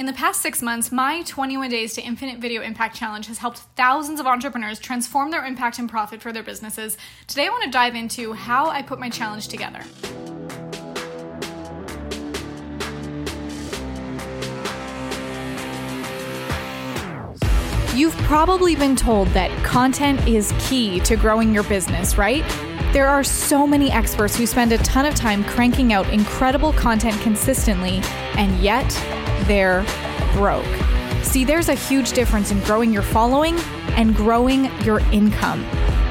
In the past six months, my 21 Days to Infinite Video Impact Challenge has helped thousands of entrepreneurs transform their impact and profit for their businesses. Today, I want to dive into how I put my challenge together. You've probably been told that content is key to growing your business, right? There are so many experts who spend a ton of time cranking out incredible content consistently, and yet they're broke. See, there's a huge difference in growing your following and growing your income.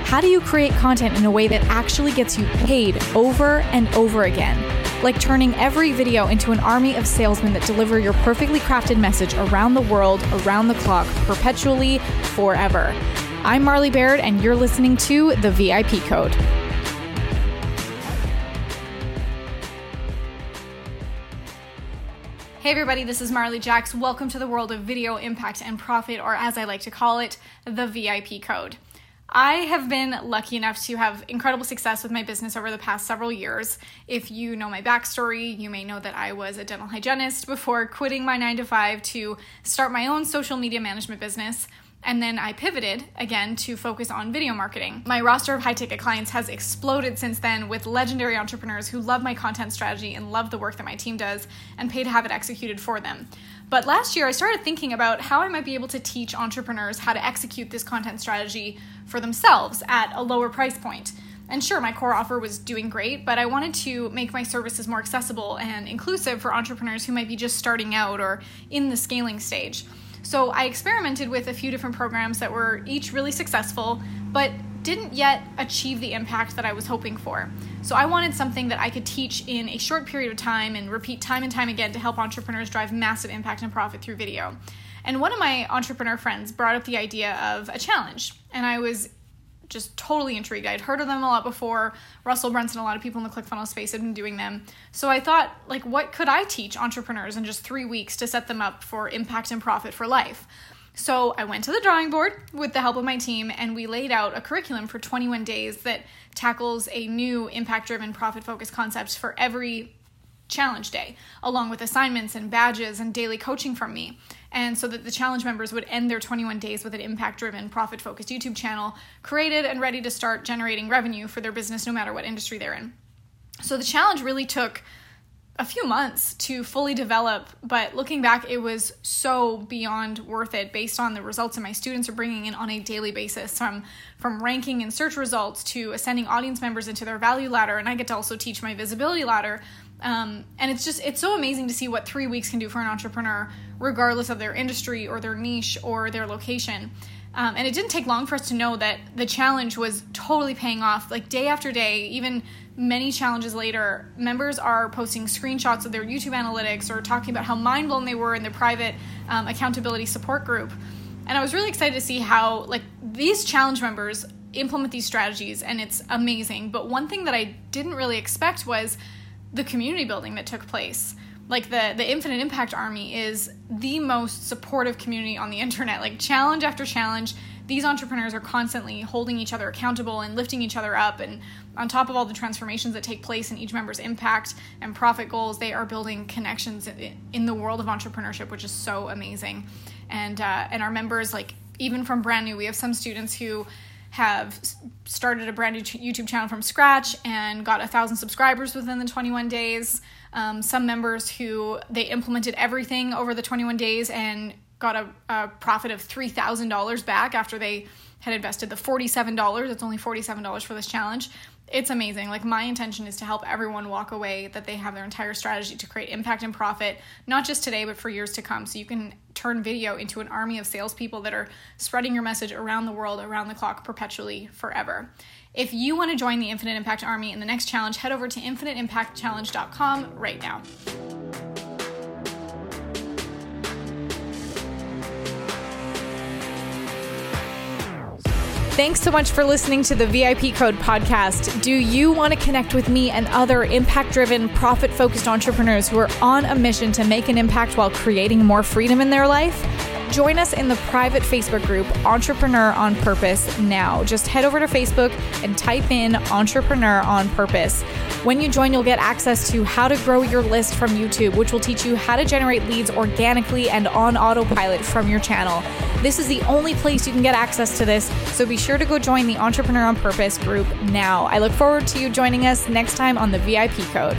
How do you create content in a way that actually gets you paid over and over again? Like turning every video into an army of salesmen that deliver your perfectly crafted message around the world, around the clock, perpetually, forever. I'm Marley Baird, and you're listening to The VIP Code. Hey everybody, this is Marley Jaxx. Welcome to the world of video impact and profit, or as I like to call it, the VIP code. I have been lucky enough to have incredible success with my business over the past several years. If you know my backstory, you may know that I was a dental hygienist before quitting my 9 to 5 to start my own social media management business. And then I pivoted again to focus on video marketing. My roster of high ticket clients has exploded since then with legendary entrepreneurs who love my content strategy and love the work that my team does and pay to have it executed for them. But last year, I started thinking about how I might be able to teach entrepreneurs how to execute this content strategy for themselves at a lower price point. And sure, my core offer was doing great, but I wanted to make my services more accessible and inclusive for entrepreneurs who might be just starting out or in the scaling stage. So I experimented with a few different programs that were each really successful, but didn't yet achieve the impact that I was hoping for. So I wanted something that I could teach in a short period of time and repeat time and time again to help entrepreneurs drive massive impact and profit through video. And one of my entrepreneur friends brought up the idea of a challenge, and I was just totally intrigued. I'd heard of them a lot before. Russell Brunson, a lot of people in the ClickFunnels space had been doing them. So I thought, like, what could I teach entrepreneurs in just three weeks to set them up for impact and profit for life? So I went to the drawing board with the help of my team and we laid out a curriculum for 21 days that tackles a new impact driven profit focused concept for every challenge day, along with assignments and badges and daily coaching from me and so that the challenge members would end their 21 days with an impact driven, profit focused YouTube channel created and ready to start generating revenue for their business no matter what industry they're in. So the challenge really took a few months to fully develop, but looking back, it was so beyond worth it based on the results that my students are bringing in on a daily basis from, from ranking and search results to ascending audience members into their value ladder. And I get to also teach my visibility ladder um, and it's just it's so amazing to see what three weeks can do for an entrepreneur regardless of their industry or their niche or their location um, and it didn't take long for us to know that the challenge was totally paying off. Like day after day even many challenges later members are posting screenshots of their youtube analytics or talking about how mind blown they were in their private um, accountability support group. And i was really excited to see how like these challenge members implement these strategies and it's amazing. But one thing that i didn't really expect was the community building that took place like the the infinite impact army is the most supportive community on the internet. Like challenge after challenge these entrepreneurs are constantly holding each other accountable and lifting each other up. And on top of all the transformations that take place in each member's impact and profit goals they are building connections in the world of entrepreneurship which is so amazing. And uh, and our members like even from brand new we have some students who have started a brand new YouTube channel from scratch and got a thousand subscribers within the 21 days. Um, some members who they implemented everything over the 21 days and got a, a profit of $3,000 back after they had invested the $47. It's only $47 for this challenge it's amazing. Like my intention is to help everyone walk away that they have their entire strategy to create impact and profit, not just today, but for years to come. So you can turn video into an army of salespeople that are spreading your message around the world, around the clock, perpetually, forever. If you want to join the Infinite Impact Army in the next challenge, head over to infiniteimpactchallenge.com right now. Thanks so much for listening to the VIP Code podcast. Do you want to connect with me and other impact driven, profit focused entrepreneurs who are on a mission to make an impact while creating more freedom in their life? Join us in the private Facebook group Entrepreneur on Purpose now. Just head over to Facebook and type in Entrepreneur on Purpose. When you join, you'll get access to how to grow your list from YouTube, which will teach you how to generate leads organically and on autopilot from your channel. This is the only place you can get access to this, so be sure to go join the Entrepreneur on Purpose group now. I look forward to you joining us next time on the VIP Code.